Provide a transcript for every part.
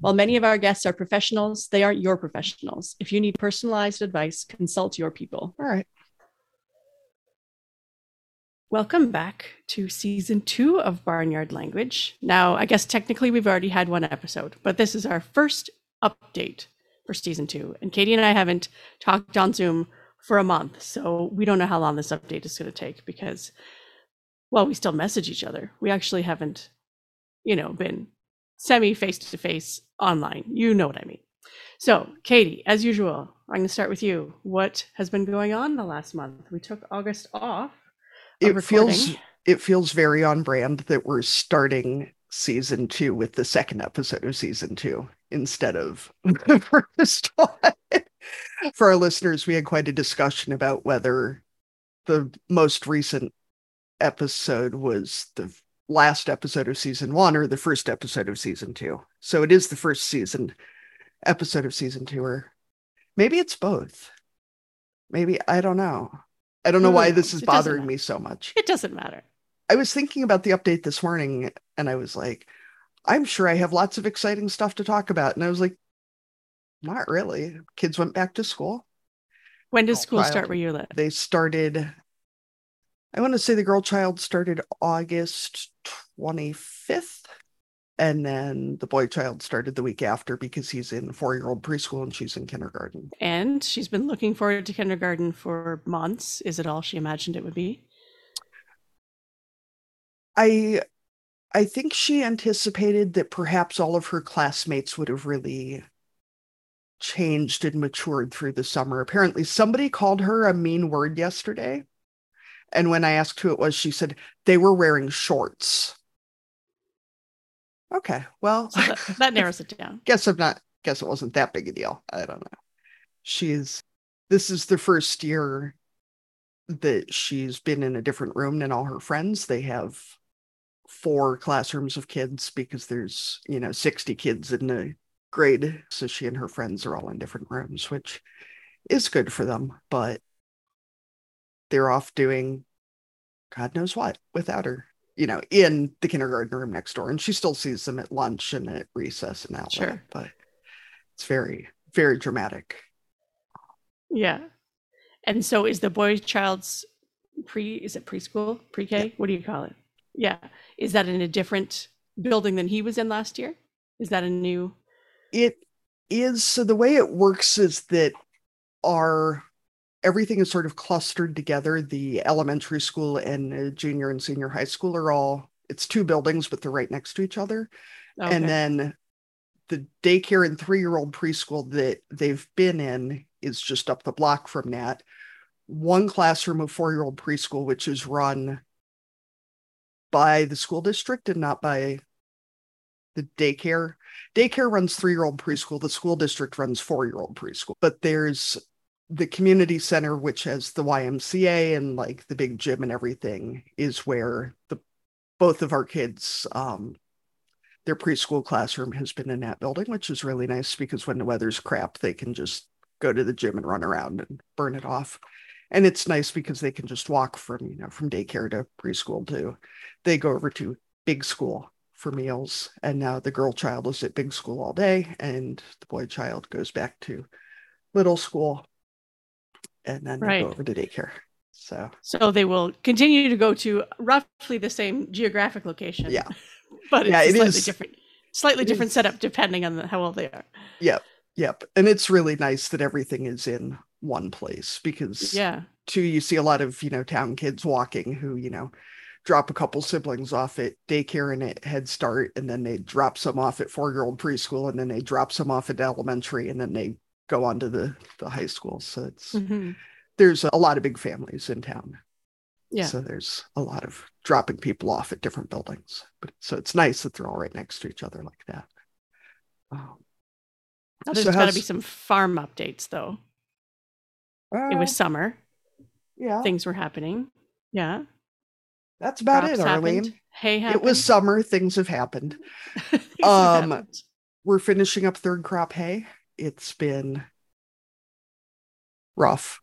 While many of our guests are professionals, they aren't your professionals. If you need personalized advice, consult your people. All right. Welcome back to season two of Barnyard Language. Now, I guess technically we've already had one episode, but this is our first update for season two. And Katie and I haven't talked on Zoom for a month, so we don't know how long this update is going to take because, well, we still message each other. We actually haven't, you know, been semi face to face online. You know what I mean. So, Katie, as usual, I'm going to start with you. What has been going on the last month? We took August off. It feels it feels very on brand that we're starting season two with the second episode of season two instead of the first one. For our listeners, we had quite a discussion about whether the most recent episode was the last episode of season one or the first episode of season two. So it is the first season episode of season two, or maybe it's both. Maybe I don't know. I don't know why hmm, this is bothering me so much. It doesn't matter. I was thinking about the update this morning and I was like, I'm sure I have lots of exciting stuff to talk about. And I was like, not really. Kids went back to school. When does school start where you live? They started I want to say the girl child started August 25th. And then the boy child started the week after because he's in four year old preschool and she's in kindergarten. And she's been looking forward to kindergarten for months. Is it all she imagined it would be? I I think she anticipated that perhaps all of her classmates would have really changed and matured through the summer. Apparently, somebody called her a mean word yesterday. And when I asked who it was, she said they were wearing shorts. Okay, well, so that, that narrows it down. guess I'm not. Guess it wasn't that big a deal. I don't know. She's. This is the first year that she's been in a different room than all her friends. They have four classrooms of kids because there's you know 60 kids in the grade so she and her friends are all in different rooms which is good for them but they're off doing God knows what without her, you know, in the kindergarten room next door. And she still sees them at lunch and at recess and out. Sure. But it's very, very dramatic. Yeah. And so is the boy child's pre, is it preschool, pre K? Yeah. What do you call it? Yeah. Is that in a different building than he was in last year? Is that a new? It is. So the way it works is that our everything is sort of clustered together. The elementary school and junior and senior high school are all, it's two buildings, but they're right next to each other. Okay. And then the daycare and three year old preschool that they've been in is just up the block from that. One classroom of four year old preschool, which is run by the school district and not by the daycare. Daycare runs three year old preschool, the school district runs four year old preschool. But there's the community center, which has the YMCA and like the big gym and everything, is where the both of our kids um, their preschool classroom has been in that building, which is really nice because when the weather's crap, they can just go to the gym and run around and burn it off. And it's nice because they can just walk from, you know, from daycare to preschool to they go over to big school for meals. And now the girl child is at big school all day and the boy child goes back to little school and then right. they go over to daycare. So so they will continue to go to roughly the same geographic location. Yeah, but yeah, it's it slightly is, different, slightly different is, setup depending on the, how old they are. Yep, yep, and it's really nice that everything is in one place because yeah, too you see a lot of you know town kids walking who you know drop a couple siblings off at daycare and at Head Start, and then they drop some off at four year old preschool, and then they drop some off at elementary, and then they go on to the the high school. So it's mm-hmm. there's a lot of big families in town. Yeah. So there's a lot of dropping people off at different buildings. But so it's nice that they're all right next to each other like that. Um, there's so got to be some farm updates though. it Uh, was summer. yeah. Things were happening. Yeah. That's about crops it, Arlene. happened, Hay It was summer. Things have happened. Things um, happened. We're finishing up third crop hay. It's been rough,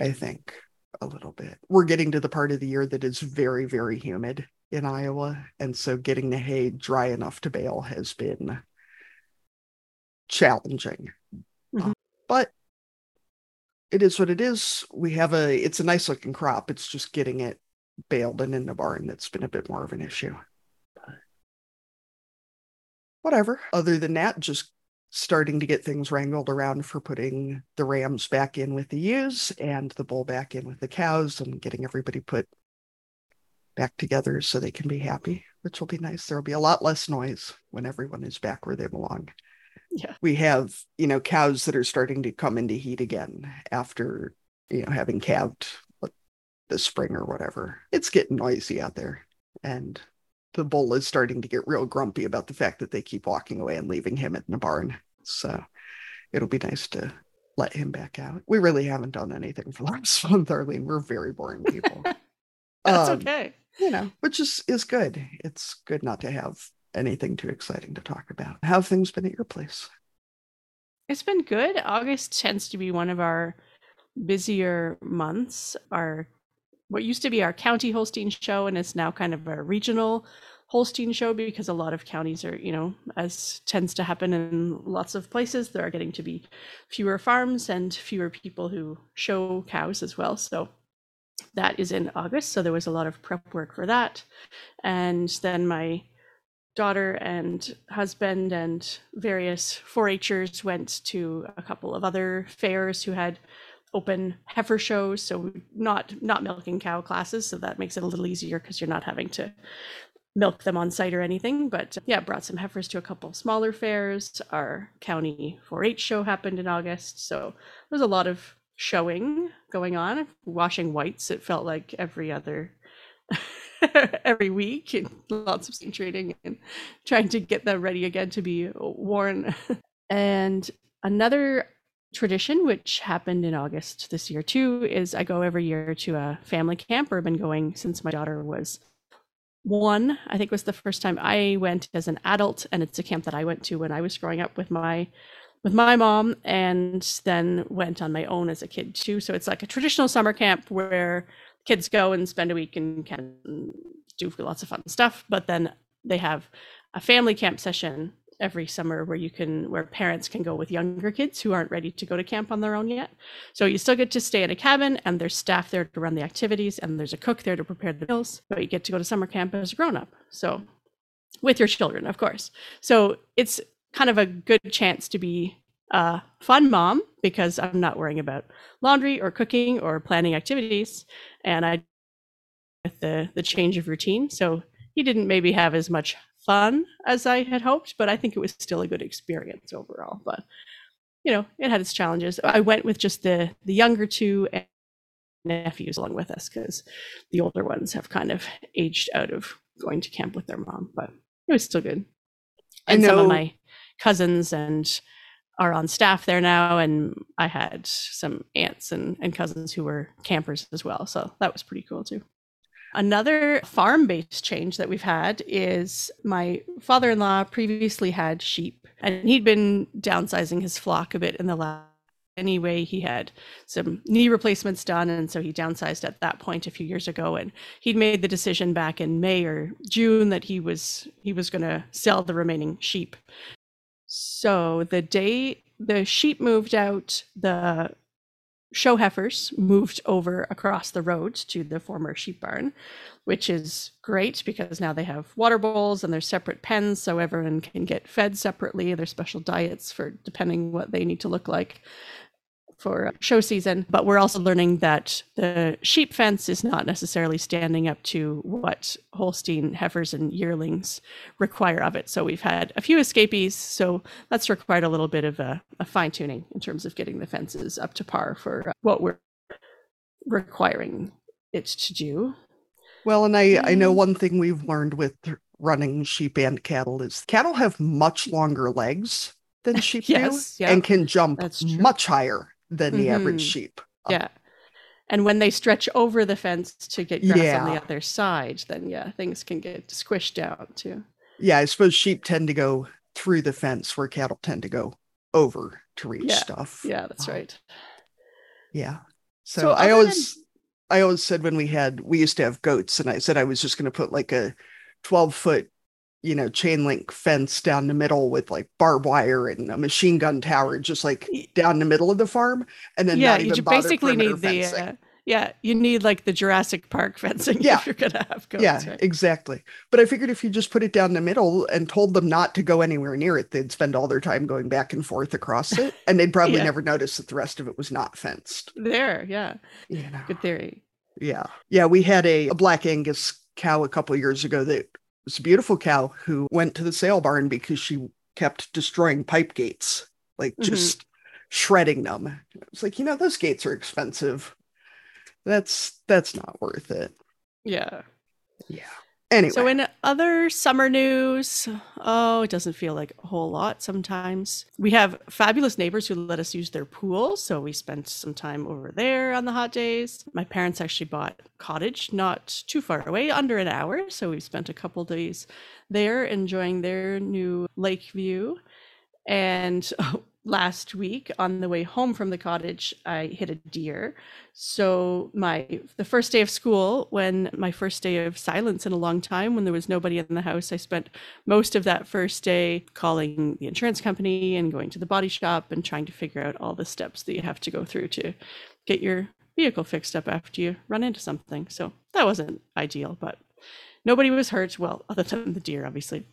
I think, a little bit. We're getting to the part of the year that is very, very humid in Iowa. And so getting the hay dry enough to bale has been challenging. Mhm. but it is what it is. We have a, it's a nice looking crop. It's just getting it baled and in the barn that's been a bit more of an issue. Whatever. Other than that, just starting to get things wrangled around for putting the rams back in with the ewes and the bull back in with the cows and getting everybody put back together so they can be happy, which will be nice. There'll be a lot less noise when everyone is back where they belong. Yeah. We have, you know, cows that are starting to come into heat again after, you know, having calved this spring or whatever. It's getting noisy out there. And the bull is starting to get real grumpy about the fact that they keep walking away and leaving him in the barn. So it'll be nice to let him back out. We really haven't done anything for the last month, Arlene. We're very boring people. That's Um, okay. You know, which is is good. It's good not to have anything too exciting to talk about. How have things been at your place? It's been good. August tends to be one of our busier months. Our what used to be our county Holstein show and is now kind of a regional Holstein show because a lot of counties are, you know, as tends to happen in lots of places, there are getting to be fewer farms and fewer people who show cows as well. So that is in August. So there was a lot of prep work for that. And then my daughter and husband and various 4-Hers went to a couple of other fairs who had open heifer shows so not not milking cow classes so that makes it a little easier because you're not having to milk them on site or anything. But yeah brought some heifers to a couple smaller fairs. Our county 4-h show happened in august so there's a lot of showing going on washing whites it felt like every other every week and lots of steam training and trying to get them ready again to be worn. And another tradition which happened in august this year too is i go every year to a family camp i've been going since my daughter was one i think was the first time i went as an adult and it's a camp that i went to when i was growing up with my with my mom and then went on my own as a kid too. So it's like a traditional summer camp where kids go and spend a week and can do lots of fun stuff but then they have a family camp session every summer where you can where parents can go with younger kids who aren't ready to go to camp on their own yet. So you still get to stay in a cabin and there's staff there to run the activities and there's a cook there to prepare the meals but you get to go to summer camp as a grown up so with your children of course. So it's kind of a good chance to be a fun mom because i'm not worrying about laundry or cooking or planning activities and i with the the change of routine. So he didn't maybe have as much fun as I had hoped, but I think it was still a good experience overall. But you know, it had its challenges. I went with just the the younger two and nephews along with us because the older ones have kind of aged out of going to camp with their mom, but it was still good. And some of my cousins and are on staff there now, and I had some aunts and, and cousins who were campers as well, so that was pretty cool too. Another farm based change that we've had is my father in law previously had sheep and he'd been downsizing his flock a bit in the last. Anyway, he had some knee replacements done, and so he downsized at that point a few years ago. And he'd made the decision back in May or June that he was he was going to sell the remaining sheep. So the day the sheep moved out, the show heifers moved over across the road to the former sheep barn, which is great because now they have water bowls and there's separate pens so everyone can get fed separately. There's special diets for depending what they need to look like for show season. But we're also learning that the sheep fence is not necessarily standing up to what Holstein heifers and yearlings require of it. So we've had a few escapees. So that's required a little bit of a, a fine tuning in terms of getting the fences up to par for what we're requiring it to do. Well, and I, I know Mm. one thing we've learned with running sheep and cattle is cattle have much longer legs than sheep Yes, do yeah, and can jump much higher than the average Mhm. sheep. Yeah. And when they stretch over the fence to get grass on the other side, then yeah, things can get squished down too. Yeah, I suppose sheep tend to go through the fence where cattle tend to go over to reach Yeah, stuff. Yeah, that's Oh. right. Yeah. So, So I always I always said when we had we used to have goats and I said I was just gonna put like a 12 foot, you know, chain link fence down the middle with like barbed wire and a machine gun tower just like down the middle of the farm and then yeah, not you even ju- bother basically need the uh, yeah, you need like the Jurassic Park fencing Yeah. if you're gonna have goats. yeah, right? exactly. But I figured if you just put it down the middle and told them not to go anywhere near it, they'd spend all their time going back and forth across it, and they'd probably Yeah. never notice that the rest of it was not fenced. There, yeah, You know. good theory. Yeah. Yeah. We had a, a black Angus cow a couple of years ago that was a beautiful cow who went to the sale barn because she kept destroying pipe gates, like Mhm. just shredding them. It's like, you know, those gates are expensive. That's that's not worth it. Yeah. Yeah. Anyway. So in other summer news, oh, it doesn't feel like a whole lot sometimes. We have fabulous neighbors who let us use their pool, so we spent some time over there on the hot days. My parents actually bought a cottage not too far away, under an hour, so we spent a couple days there enjoying their new lake view. And last week on the way home from the cottage, I hit a deer. So my the first day of school, when my first day of silence in a long time, when there was nobody in the house, I spent most of that first day calling the insurance company and going to the body shop and trying to figure out all the steps that you have to go through to get your vehicle fixed up after you run into something. So that wasn't ideal, but nobody was hurt. Well, other than the deer, obviously.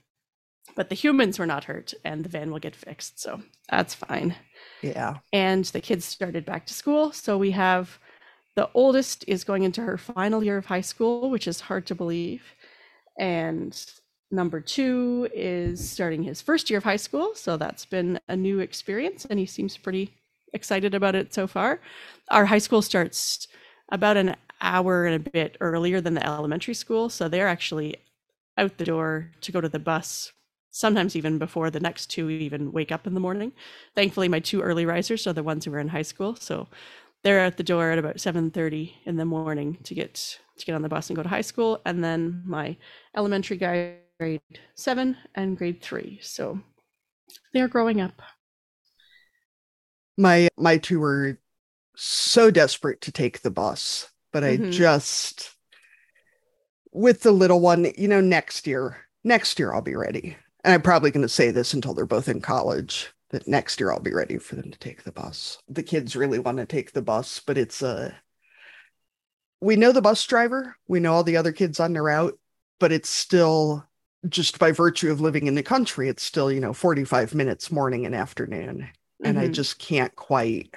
But the humans were not hurt, and the van will get fixed. So that's fine yeah. and the kids started back to school. So we have the oldest is going into her final year of high school, which is hard to believe. And number two is starting his first year of high school. So that's been a new experience, and he seems pretty excited about it so far. Our high school starts about an hour and a bit earlier than the elementary school. So they're actually out the door to go to the bus sometimes even before the next two even wake up in the morning thankfully my two early risers are the ones who are in high school so they're at the door at about 7.30 in the morning to get to get on the bus and go to high school and then my elementary guy grade seven and grade three so they're growing up My my two were so desperate to take the bus, but I Mhm. just with the little one, you know, next year, next year I'll be ready. And I'm probably going to say this until they're both in college that next year I'll be ready for them to take the bus. The kids really want to take the bus, but it's a we know the bus driver, we know all the other kids on the route, but it's still just by virtue of living in the country, it's still, you know, 45 minutes morning and afternoon and I Mhm. just can't quite,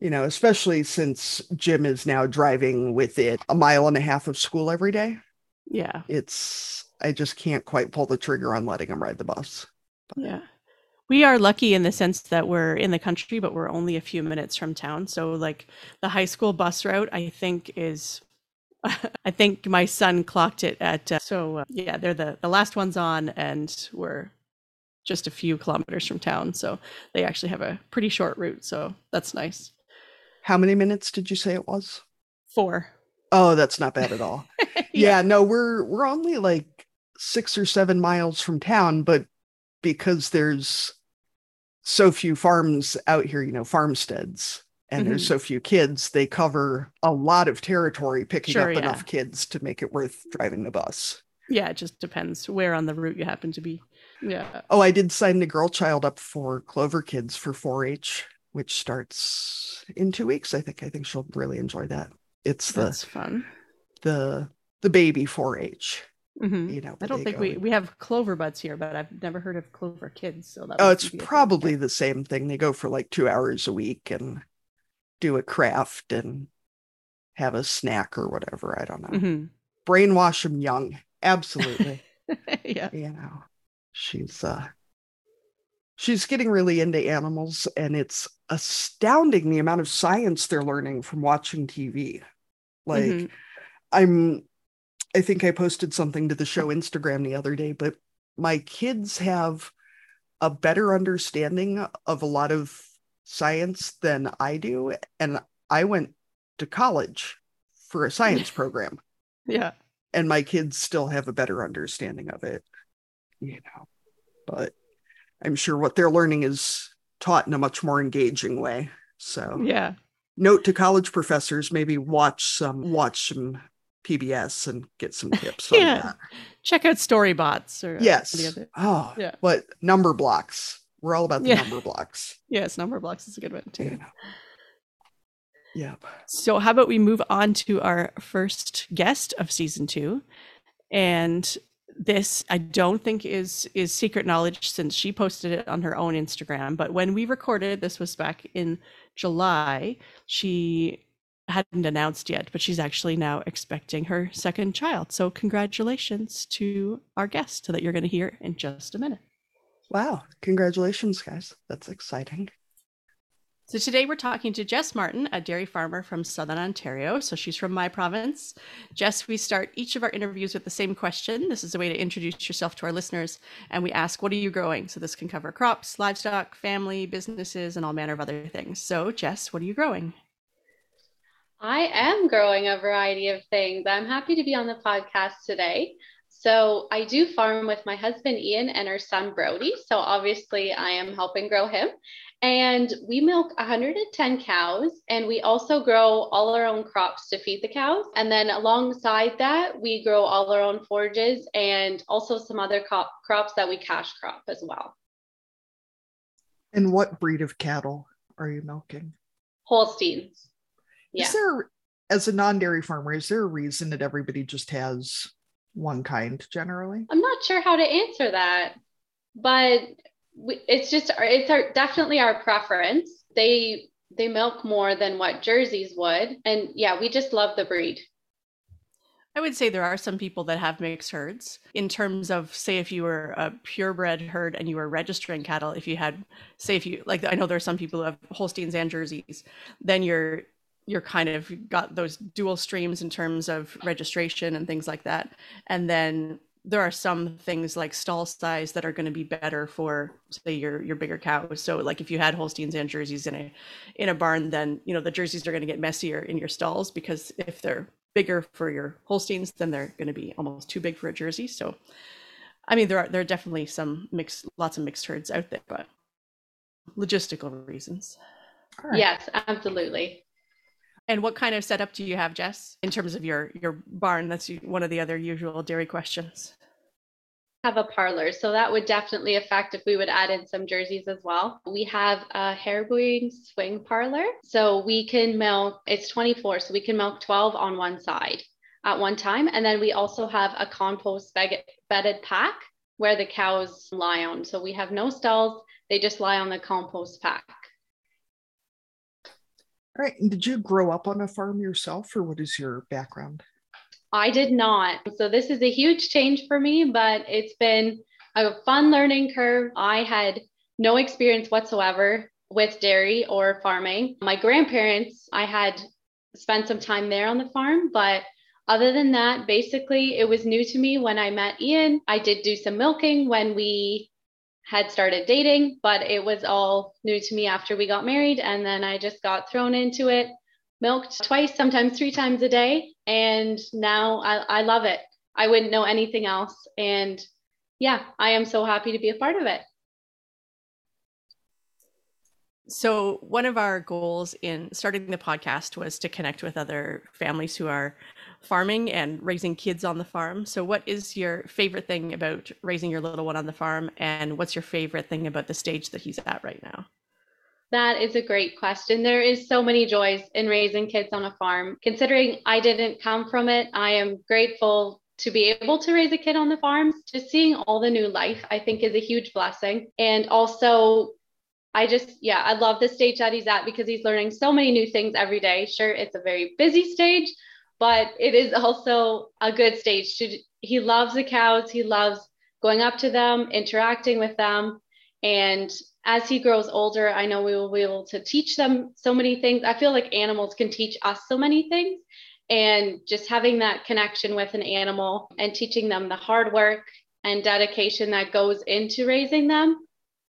you know, especially since Jim is now driving with it a mile and a half of school every day. yeah It's, I just can't quite pull the trigger on letting him ride the bus. Yeah. We are lucky in the sense that we're in the country, but we're only a few minutes from town. So, like, the high school bus route, I think, is. I think my son clocked it at. Uh, so, uh, yeah, they're the, the last ones on, and we're just a few kilometers from town. So, they actually have a pretty short route. So, that's nice. How many minutes did you say it was? Four. Oh, that's not bad at all. yeah, no, we're we're only like six or seven miles from town, but because there's so few farms out here, you know, farmsteads, and there's Mhm. so few kids, they cover a lot of territory picking Sure, up yeah. enough kids to make it worth driving the bus. Yeah, it just depends where on the route you happen to be. Yeah. Oh, I did sign the girl child up for Clover Kids for 4-H, which starts in two weeks. I think. I think she'll really enjoy that. It's the That's fun. the the baby 4-H. Hmm You know, I don't think go we, we have clover buds here, but I've never heard of clover kids. So that Oh, it's be a thing. probably the same thing. They go for like two hours a week and do a craft and have a snack or whatever. I don't know. Mhm. Brainwash them young. Absolutely. yeah. you know, she's uh she's getting really into animals and it's astounding the amount of science they're learning from watching TV. Like Mhm. I'm I think I posted something to the show Instagram the other day, but my kids have a better understanding of a lot of science than I do. And I went to college for a science program. Yeah. And my kids still have a better understanding of it, you know. But I'm sure what they're learning is taught in a much more engaging way. So yeah. Note to college professors, maybe watch some watch some PBS and get some tips yeah. on that. Check out Storybots or yes. Oh, yeah. What Numberblocks? We're all about the yeah. Numberblocks. Yes, number blocks is a good one too. Yeah. Yep. So, how about we move on to our first guest of season two? And this I don't think is is secret knowledge since she posted it on her own Instagram. But when we recorded, this was back in July, she hadn't announced yet, but she's actually now expecting her second child. So congratulations to our guest that you're going to hear in just a minute. Wow. Congratulations, guys. That's exciting. So today we're talking to Jess Martin, a dairy farmer from Southern Ontario. So she's from my province. Jess, we start each of our interviews with the same question. This is a way to introduce yourself to our listeners. And we ask, what are you growing? So this can cover crops, livestock, family, businesses, and all manner of other things. So Jess, what are you growing? I am growing a variety of things. I'm happy to be on the podcast today. So I do farm with my husband Ian and our son Brody. So obviously I am helping grow him. And we milk 110 cows, and we also grow all our own crops to feed the cows. And then alongside that, we grow all our own forages and also some other crop, crops that we cash crop as well. And what breed of cattle are you milking? Holsteins. Yeah. Is there, as a non dairy farmer, is there a reason that everybody just has one kind generally? I'm not sure how to answer that, but it's just it's our, definitely our preference. They they milk more than what jerseys would, and yeah, we just love the breed. I would say there are some people that have mixed herds in terms of, say, if you were a purebred herd and you were registering cattle, if you had, say, if you like, I know there are some people who have Holsteins and Jerseys, then you're you're kind of got those dual streams in terms of registration and things like that. And then there are some things like stall size that are going to be better for say your your bigger cows so like if you had holsteins and jerseys in a in a barn then you know the jerseys are going to get messier in your stalls because if they're bigger for your holsteins then they're going to be almost too big for a jersey so i mean there are there are definitely some mixed lots of mixed herds out there but logistical reasons right. yes absolutely and what kind of setup do you have, Jess, in terms of your your barn? That's one of the other usual dairy questions. Have a parlor, so that would definitely affect if we would add in some jerseys as well. We have a herringbone swing parlor, so we can milk. It's 24, so we can milk 12 on one side at one time, and then we also have a compost bedded pack where the cows lie on. So we have no stalls; they just lie on the compost pack. All right. And did you grow up on a farm yourself, or what is your background? I did not. So this is a huge change for me, but it's been a fun learning curve. I had no experience whatsoever with dairy or farming. My grandparents, I had spent some time there on the farm, but other than that, basically, it was new to me when I met Ian. I did do some milking when we had started dating, but it was all new to me after we got married. And then I just got thrown into it, milked twice, sometimes three times a day. And now I, I love it. I wouldn't know anything else. And yeah, I am so happy to be a part of it. So, one of our goals in starting the podcast was to connect with other families who are farming and raising kids on the farm. So, what is your favorite thing about raising your little one on the farm? And what's your favorite thing about the stage that he's at right now? That is a great question. There is so many joys in raising kids on a farm. Considering I didn't come from it, I am grateful to be able to raise a kid on the farm. Just seeing all the new life, I think, is a huge blessing. And also, I just, yeah, I love the stage that he's at because he's learning so many new things every day. Sure, it's a very busy stage, but it is also a good stage to he loves the cows he loves going up to them interacting with them. And as he grows older i know we will be able to teach them so many things. I feel like animals can teach us so many things and just having that connection with an animal and teaching them the hard work and dedication that goes into raising them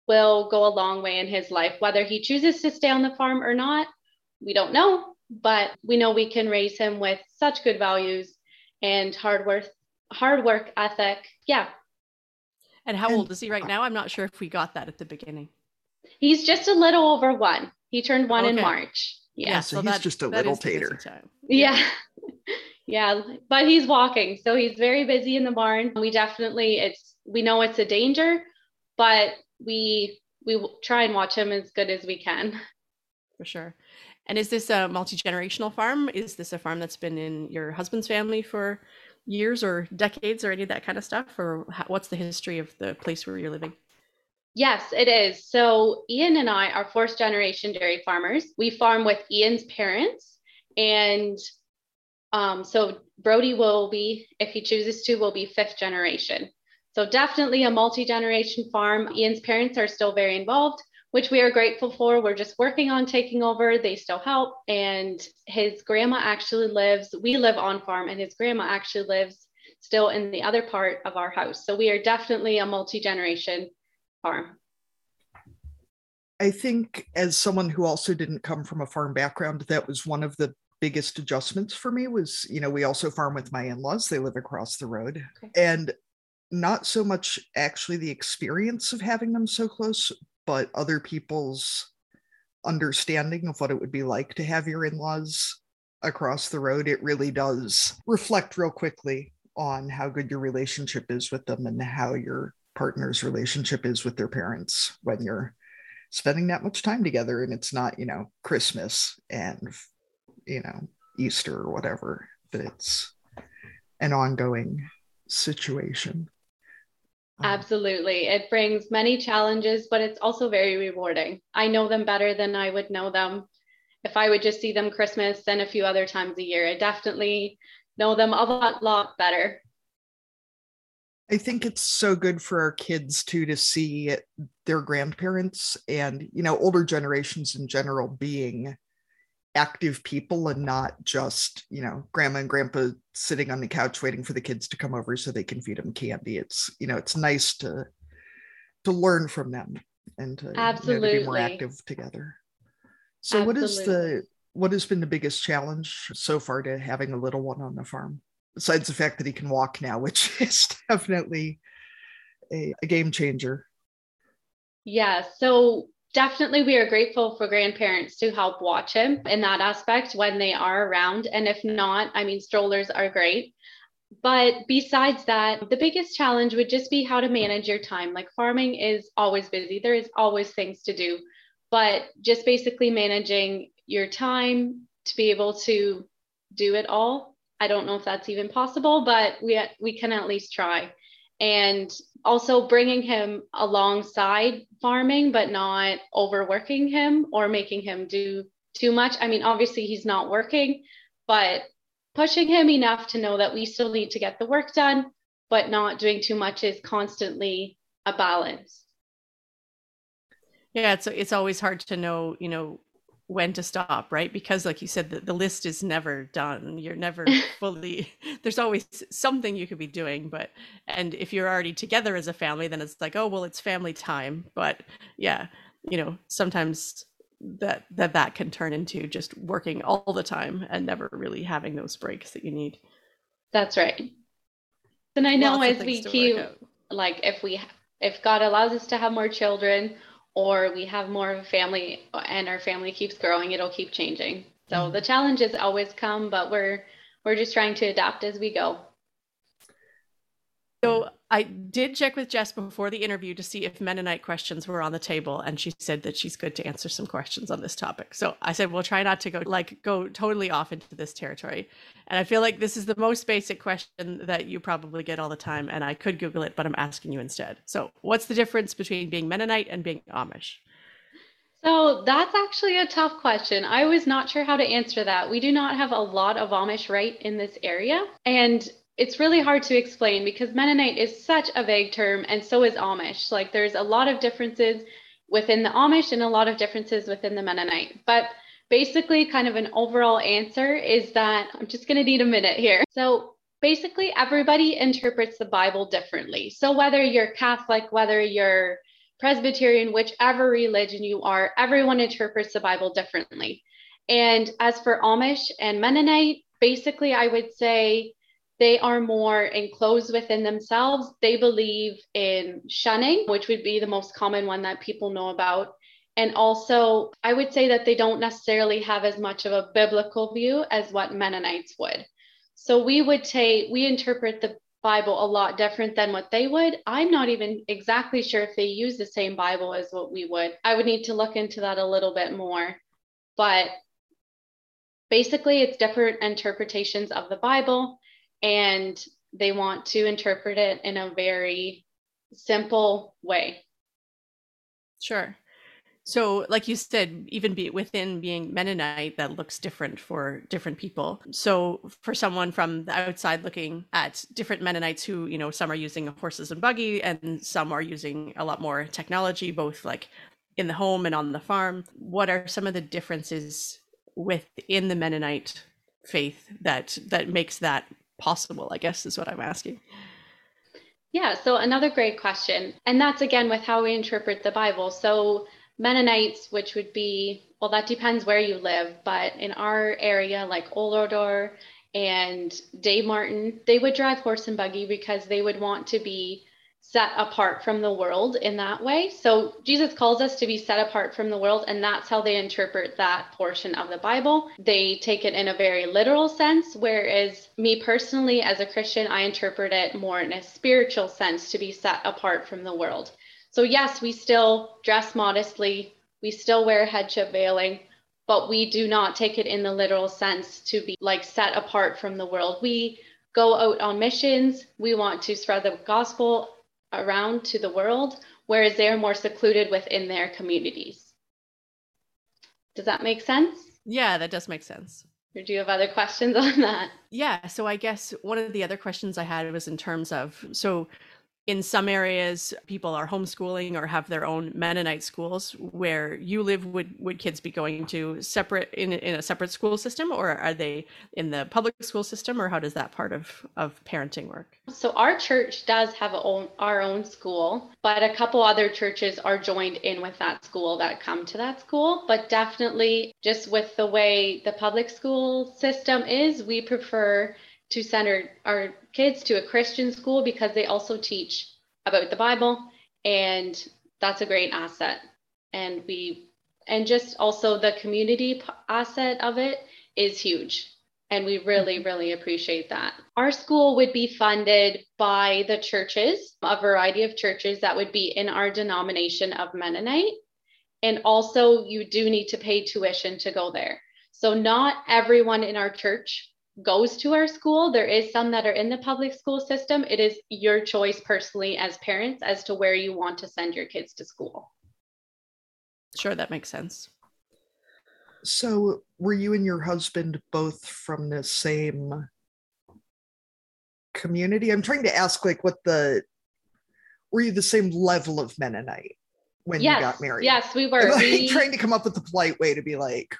will go a long way in his life. Whether he chooses to stay on the farm or not we don't know but we know we can raise him with such good values and hard work, hard work ethic. Yeah. And how old is he right now? I'm not sure if we got that at the beginning. He's just a little over one. He turned one okay. in March. Yeah, yeah so, so, he's that, just a little tater. Yeah. yeah, but he's walking, so he's very busy in the barn. We definitely it's we know it's a danger, but we we try and watch him as good as we can. For sure. And is this a multi generational farm? Is this a farm that's been in your husband's family for years or decades or any of that kind of stuff? Or what's the history of the place where you're living? Yes, it is. So Ian and I are fourth generation dairy farmers. We farm with Ian's parents. And um, so Brody will be, if he chooses to, will be fifth generation. So definitely a multi-generation farm. Ian's parents are still very involved which we are grateful for. We're just working on taking over. They still help. And his grandma actually lives, we live on farm, and his grandma actually lives still in the other part of our house. So we are definitely a multi generation farm. I think, as someone who also didn't come from a farm background, that was one of the biggest adjustments for me was you know we also farm with my in-laws they live across the road okay. and not so much actually the experience of having them so close but other people's understanding of what it would be like to have your in-laws across the road it really does reflect real quickly on how good your relationship is with them and how your partner's relationship is with their parents when you're spending that much time together and it's not you know christmas and you know easter or whatever but it's an ongoing situation. Uh-huh. Absolutely. It brings many challenges, but it's also very rewarding. I know them better than I would know them if I would just see them Christmas and a few other times a year. I definitely know them a lot, lot better. I think it's so good for our kids too to see their grandparents and you know older generations in general being active people and not just you know grandma and grandpa sitting on the couch waiting for the kids to come over so they can feed them candy it's you know it's nice to to learn from them and to, Absolutely. You know, to be more active together so Absolutely. what is the what has been the biggest challenge so far to having a little one on the farm besides the fact that he can walk now which is definitely a, a game changer yeah so definitely we are grateful for grandparents to help watch him in that aspect when they are around. And if not, I mean, strollers are great. But besides that, the biggest challenge would just be how to manage your time. Like farming is always busy, there is always things to do, but just basically managing your time to be able to do it all. I don't know if that's even possible, but we we can at least try. And also bringing him alongside farming, but not overworking him or making him do too much. I mean, obviously, he's not working, but pushing him enough to know that we still need to get the work done, but not doing too much is constantly a balance. Yeah, it's it's always hard to know, you know, when to stop right? Because like you said the, the list is never done. You're never fully there's always something you could be doing but and if you're already together as a family then it's like oh well it's family time. But yeah you know sometimes that that that can turn into just working all the time and never really having those breaks that you need. That's right. And i know Lots as we keep like if we if god allows us to have more children or we have more of a family and our family keeps growing, it'll keep changing. So mm-hmm. the challenges always come, but we're we're just trying to adapt as we go. So I did check with Jess before the interview to see if Mennonite questions were on the table, and she said that she's good to answer some questions on this topic. So I said we'll try not to go like go totally off into this territory. And I feel like this is the most basic question that you probably get all the time, and I could Google it, but I'm asking you instead. So what's the difference between being Mennonite and being Amish? So that's actually a tough question. I was not sure how to answer that. We do not have a lot of Amish right in this area. And it's really hard to explain because Mennonite is such a vague term, and so is Amish. Like there's a lot of differences within the Amish and a lot of differences within the Mennonite. But basically, kind of an overall answer is that I'm just going to need a minute here. So basically, everybody interprets the Bible differently. So whether you're Catholic, whether you're Presbyterian, whichever religion you are, everyone interprets the Bible differently. And as for Amish and Mennonite, basically, I would say they are more enclosed within themselves. They believe in shunning, which would be the most common one that people know about. And also, I would say that they don't necessarily have as much of a biblical view as what Mennonites would. So we would say we interpret the Bible a lot different than what they would. I'm not even exactly sure if they use the same Bible as what we would. I would need to look into that a little bit more. But basically, it's different interpretations of the Bible, and they want to interpret it in a very simple way. Sure. So, like you said, even be within being Mennonite, that looks different for different people. So, for someone from the outside looking at different Mennonites who, you know, some are using horses and buggy, and some are using a lot more technology, both like in the home and on the farm. What are some of the differences within the Mennonite faith that that makes that possible? I guess is what I'm asking. Yeah, so another great question. And that's again with how we interpret the Bible. So Mennonites, which would be, well, that depends where you live, but in our area, like Old Order and David Martin, they would drive horse and buggy because they would want to be set apart from the world in that way. So Jesus calls us to be set apart from the world, and that's how they interpret that portion of the Bible. They take it in a very literal sense, whereas me personally, as a Christian, I interpret it more in a spiritual sense to be set apart from the world. So, yes, we still dress modestly, we still wear headship veiling, but we do not take it in the literal sense to be like set apart from the world. We go out on missions, we want to spread the gospel around to the world, whereas they're more secluded within their communities. Does that make sense? Yeah, that does make sense. Or do you have other questions on that? Yeah, so I guess one of the other questions I had was in terms of so in some areas people are homeschooling or have their own mennonite schools where you live would would kids be going to separate in, in a separate school system or are they in the public school system or how does that part of of parenting work? So our church does have own, our own school but a couple other churches are joined in with that school that come to that school. But definitely just with the way the public school system is we prefer to send our, our kids to a Christian school because they also teach about the Bible and that's a great asset. And we and just also the community asset of it is huge. And we really, mm-hmm. really appreciate that. Our school would be funded by the churches, a variety of churches that would be in our denomination of Mennonite. And also, you do need to pay tuition to go there. So, not everyone in our church goes to our school. There is some that are in the public school system. It is your choice personally as parents as to where you want to send your kids to school. Sure, that makes sense. So, were you and your husband both from the same community? I'm trying to ask, like, what the were you the same level of Mennonite when yes, you got married? Yes, we were. Like, we... trying to come up with a polite way to be like,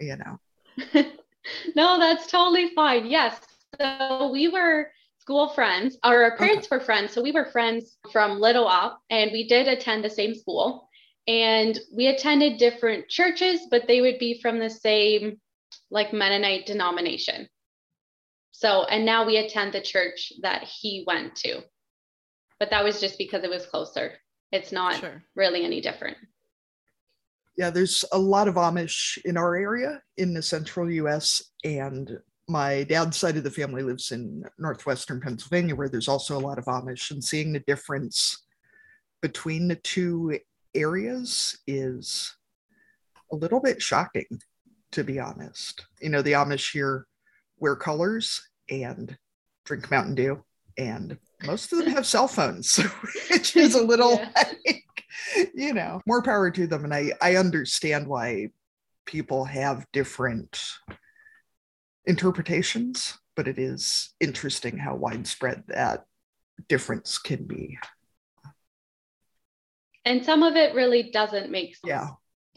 you know. no, that's totally fine. Yes. So we were school friends, our parents okay. were friends. So we were friends from little up, and we did attend the same school. And we attended different churches, but they would be from the same like Mennonite denomination. So, and now we attend the church that he went to. But that was just because it was closer. It's not sure. really any different yeah, there's a lot of Amish in our area in the central US. And my dad's side of the family lives in northwestern Pennsylvania, where there's also a lot of Amish. And seeing the difference between the two areas is a little bit shocking, to be honest. You know, the Amish here wear colors and drink Mountain Dew, and most of them have cell phones, which is a little yeah. like, you know, more power to them. And I, I understand why people have different interpretations, but it is interesting how widespread that difference can be. And some of it really doesn't make sense. Yeah.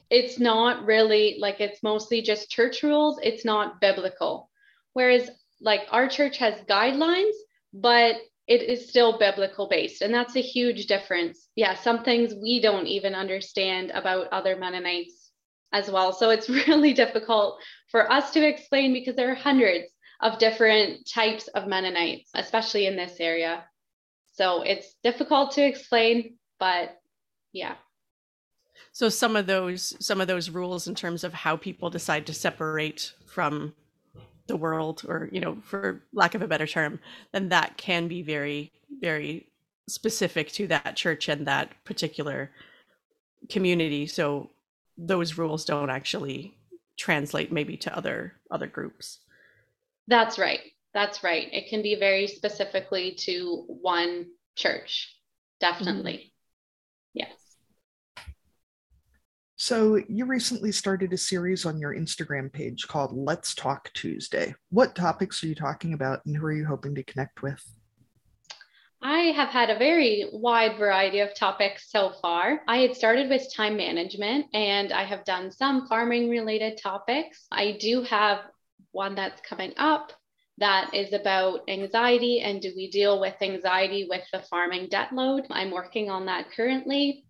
It's not really like it's mostly just church rules, it's not biblical. Whereas, like, our church has guidelines, but it is still biblical based. And that's a huge difference. Yeah, some things we don't even understand about other Mennonites as well. So it's really difficult for us to explain because there are hundreds of different types of Mennonites, especially in this area. So it's difficult to explain, but yeah. So some of those some of those rules in terms of how people decide to separate from the world or you know for lack of a better term then that can be very very specific to that church and that particular community. So those rules don't actually translate maybe to other other groups. That's right. That's right. It can be very specifically to one church definitely mm-hmm. yes so, you recently started a series on your Instagram page called Let's Talk Tuesday. What topics are you talking about and who are you hoping to connect with? I have had a very wide variety of topics so far. I had started with time management and I have done some farming related topics. I do have one that's coming up that is about anxiety and do we deal with anxiety with the farming debt load? I'm working on that currently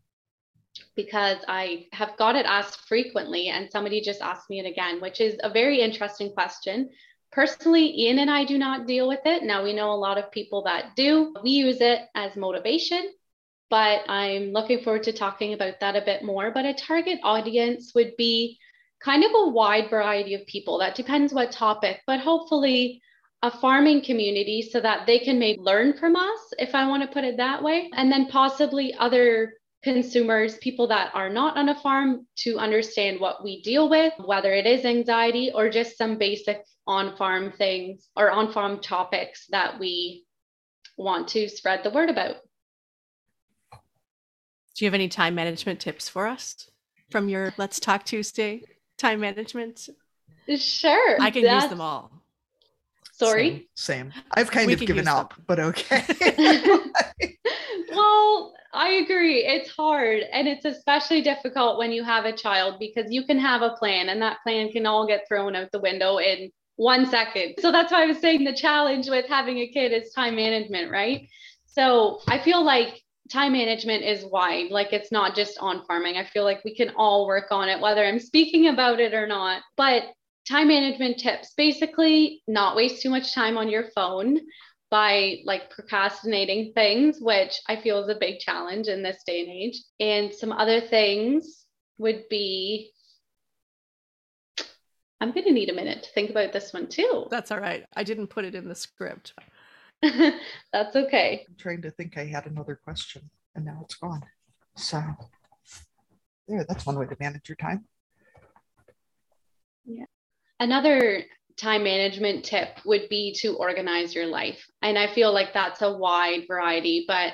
because I have got it asked frequently, and somebody just asked me it again, which is a very interesting question. Personally, Ian and I do not deal with it. Now, we know a lot of people that do. We use it as motivation, but I'm looking forward to talking about that a bit more. But a target audience would be kind of a wide variety of people. That depends what topic, but hopefully a farming community so that they can maybe learn from us, if I want to put it that way, and then possibly other consumers, people that are not on a farm, to understand what we deal with, whether it is anxiety or just some basic on farm things or on farm topics that we want to spread the word about. Do you have any time management tips for us from your Let's Talk Tuesday time management? Sure. I can use them all. Sorry. Same. same. I've kind we of given up, them. but okay. well, I agree. It's hard. And it's especially difficult when you have a child because you can have a plan and that plan can all get thrown out the window in one second. So that's why I was saying the challenge with having a kid is time management, right? So I feel like time management is wide. Like it's not just on farming. I feel like we can all work on it, whether I'm speaking about it or not. But time management tips basically, not waste too much time on your phone by like procrastinating things, which I feel is a big challenge in this day and age. And some other things would be I'm going to need a minute to think about this one too. That's all right. I didn't put it in the script. That's okay. I'm trying to think I had another question and now it's gone. So, there, that's one way to manage your time. Yeah. Another time management tip would be to organize your life. And I feel like that's a wide variety, but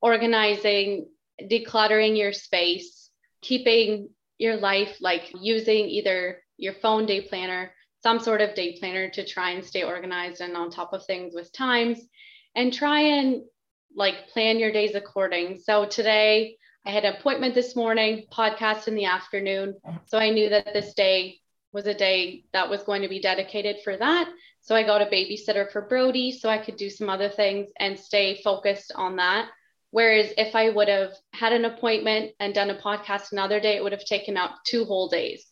organizing, decluttering your space, keeping your life like using either your phone day planner, some sort of day planner to try and stay organized and on top of things with times, and try and like plan your days according. So today I had an appointment this morning, podcast in the afternoon. So I knew that this day was a day that was going to be dedicated for that. So I got a babysitter for Brody so I could do some other things and stay focused on that. Whereas if I would have had an appointment and done a podcast another day, it would have taken up two whole days,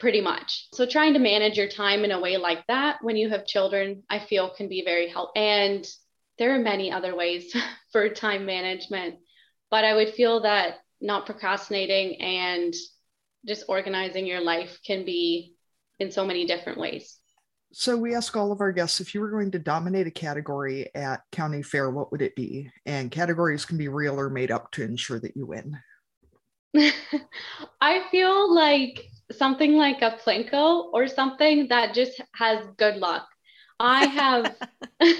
pretty much. So trying to manage your time in a way like that when you have children, I feel can be very helpful. And there are many other ways for time management, but I would feel that not procrastinating and just organizing your life can be in so many different ways. So we ask all of our guests if you were going to dominate a category at county fair, what would it be? And categories can be real or made up to ensure that you win. I feel like something like a Plinko or something that just has good luck. I have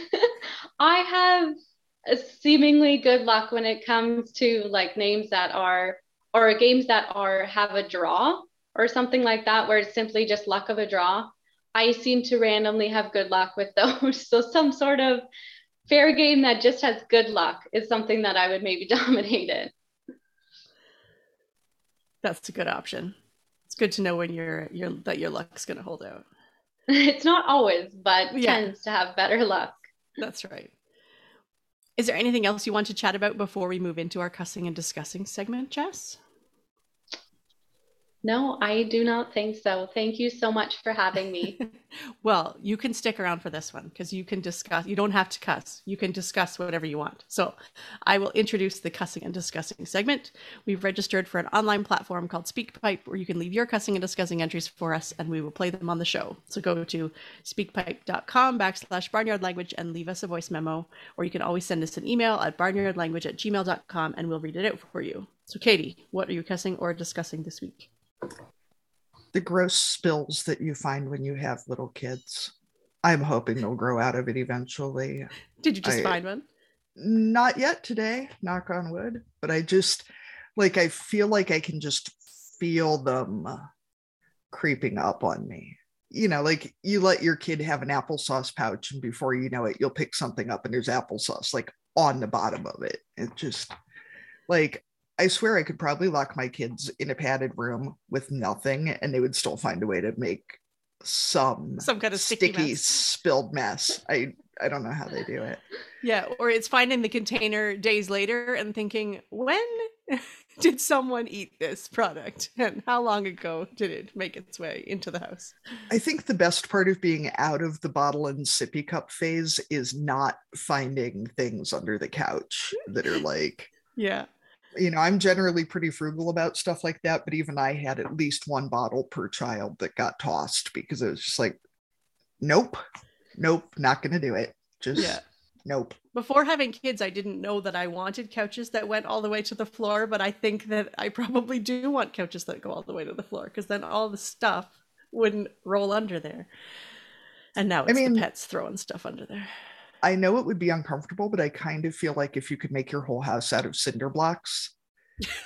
I have seemingly good luck when it comes to like names that are or games that are have a draw or something like that where it's simply just luck of a draw. I seem to randomly have good luck with those. So some sort of fair game that just has good luck is something that i would maybe dominate it. That's a good option. It's good to know when you're you're that your luck's going to hold out. It's not always but yeah. tends to have better luck. That's right. Is there anything else you want to chat about before we move into our cussing and discussing segment, Jess? No, I do not think so. Thank you so much for having me. well, you can stick around for this one because you can discuss, you don't have to cuss. You can discuss whatever you want. So I will introduce the cussing and discussing segment. We've registered for an online platform called SpeakPipe where you can leave your cussing and discussing entries for us and we will play them on the show. So go to speakpipe.com backslash barnyard language and leave us a voice memo, or you can always send us an email at barnyardlanguage at gmail.com and we'll read it out for you. So, Katie, what are you cussing or discussing this week? The gross spills that you find when you have little kids. I'm hoping they'll grow out of it eventually. Did you just I, find one? Not yet today, knock on wood, but I just like I feel like I can just feel them creeping up on me. You know, like you let your kid have an applesauce pouch, and before you know it, you'll pick something up and there's applesauce like on the bottom of it. It just like I swear I could probably lock my kids in a padded room with nothing and they would still find a way to make some some kind of sticky, sticky mess. spilled mess. I I don't know how they do it. Yeah, or it's finding the container days later and thinking, when did someone eat this product and how long ago did it make its way into the house? I think the best part of being out of the bottle and sippy cup phase is not finding things under the couch that are like yeah you know, I'm generally pretty frugal about stuff like that, but even I had at least one bottle per child that got tossed because it was just like, nope, nope, not going to do it. Just yeah. nope. Before having kids, I didn't know that I wanted couches that went all the way to the floor, but I think that I probably do want couches that go all the way to the floor because then all the stuff wouldn't roll under there. And now it's I mean, the pets throwing stuff under there. I know it would be uncomfortable, but I kind of feel like if you could make your whole house out of cinder blocks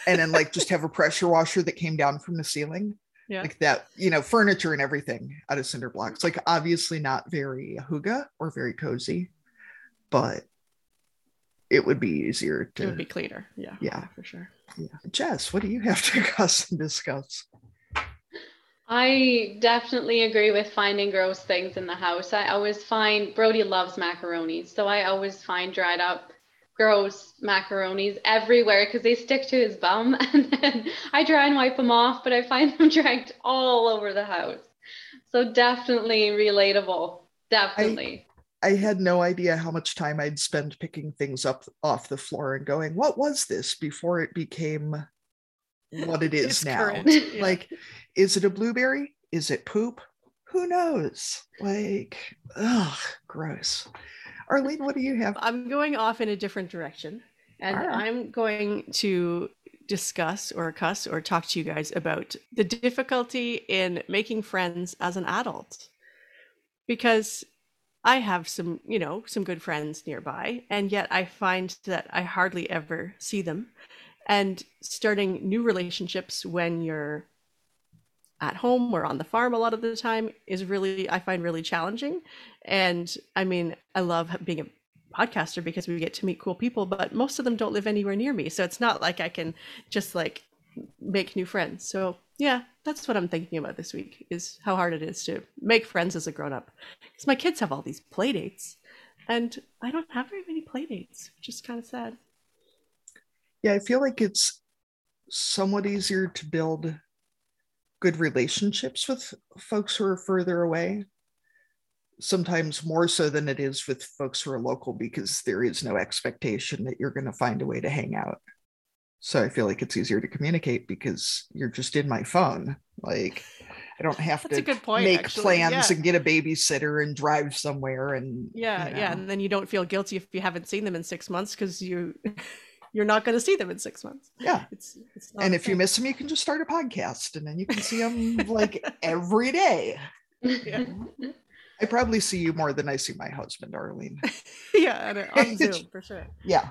and then like just have a pressure washer that came down from the ceiling. Yeah. Like that, you know, furniture and everything out of cinder blocks. Like obviously not very hygge or very cozy, but it would be easier to it would be cleaner. Yeah. Yeah. For sure. Yeah. Jess, what do you have to cuss and discuss? I definitely agree with finding gross things in the house. I always find Brody loves macaronis, so I always find dried up gross macaronis everywhere because they stick to his bum and then I try and wipe them off, but I find them dragged all over the house. So definitely relatable. Definitely. I, I had no idea how much time I'd spend picking things up off the floor and going, what was this before it became what it is it's now. Yeah. Like, is it a blueberry? Is it poop? Who knows? Like, ugh, gross. Arlene, what do you have? I'm going off in a different direction. And right. I'm going to discuss or cuss or talk to you guys about the difficulty in making friends as an adult. Because I have some, you know, some good friends nearby, and yet I find that I hardly ever see them and starting new relationships when you're at home or on the farm a lot of the time is really i find really challenging. And i mean i love being a podcaster because we get to meet cool people but most of them don't live anywhere near me. So it's not like i can just like make new friends. So yeah that's what i'm thinking about this week is how hard it is to make friends as a grown-up. Because my kids have all these play dates and i don't have very many play dates which is kind of sad. Yeah, I feel like it's somewhat easier to build good relationships with folks who are further away. Sometimes more so than it is with folks who are local because there is no expectation that you're going to find a way to hang out. So I feel like it's easier to communicate because you're just in my phone. Like I don't have That's to point, make actually. plans yeah. and get a babysitter and drive somewhere and yeah, you know. yeah, and then you don't feel guilty if you haven't seen them in six months because you you're not going to see them in six months. Yeah. It's, it's and if you miss them, you can just start a podcast and then you can see them like every day. Yeah. I probably see you more than I see my husband, Arlene. yeah, on Zoom for sure. Yeah.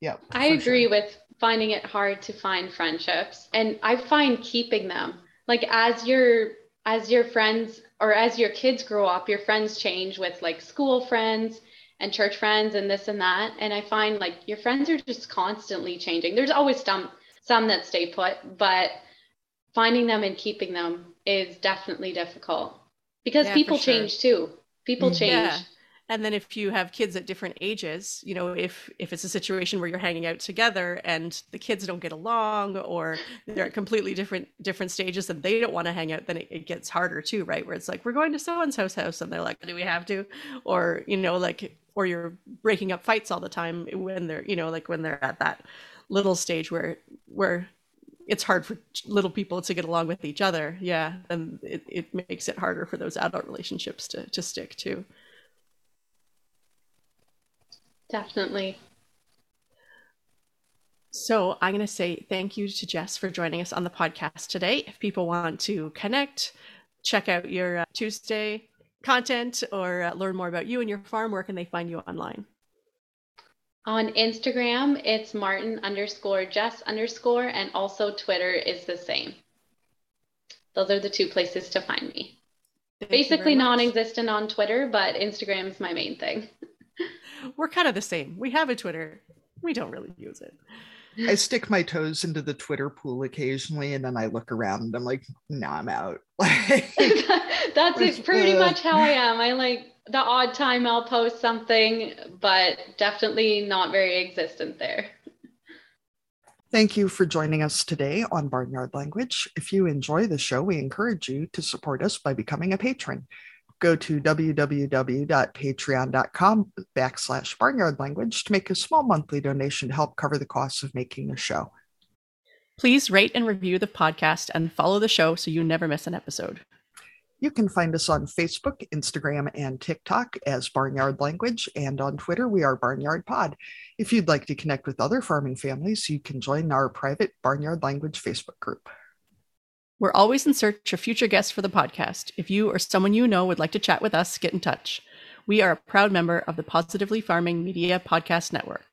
Yeah. I agree sure. with finding it hard to find friendships and I find keeping them. Like as your as your friends or as your kids grow up, your friends change with like school friends and church friends and this and that. And I find like your friends are just constantly changing. There's always some some that stay put, but finding them and keeping them is definitely difficult because yeah, people sure. change too. People mm-hmm. change. Yeah. And then if you have kids at different ages you know if if it's a situation where you're hanging out together and the kids don't get along or they're at completely different different stages and they don't want to hang out then it, it gets harder too right? Where it's like we're going to so and so's house and they're like do we have to? Or you know like or you're breaking up fights all the time when they're you know like when they're at that little stage where where it's hard for little people to get along with each other. Yeah then it, it makes it harder for those adult relationships to to stick too Definitely. So I'm going to say thank you to Jess for joining us on the podcast today. If people want to connect, check out your uh, Tuesday content, or uh, learn more about you and your farm, where can they find you online? On Instagram, it's Martin underscore Jess underscore, and also Twitter is the same. Those are the two places to find me. Thank Basically non existent on Twitter, but Instagram is my main thing. We're kind of the same. We have a Twitter. We don't really use it. I stick my toes into the Twitter pool occasionally and then I look around and I'm like, no, nah, I'm out. That's it, pretty uh, much how I am. I like the odd time I'll post something, but definitely not very existent there. Thank you for joining us today on Barnyard Language. If you enjoy the show, we encourage you to support us by becoming a patron go to www.patreon.com backslash barnyard language to make a small monthly donation to help cover the costs of making the show. Please rate and review the podcast and follow the show so you never miss an episode. You can find us on Facebook, Instagram, and TikTok as Barnyard Language, and on Twitter, we are Barnyard Pod. If you'd like to connect with other farming families, you can join our private Barnyard Language Facebook group. We're always in search of future guests for the podcast. If you or someone you know would like to chat with us, get in touch. We are a proud member of the Positively Farming Media Podcast Network.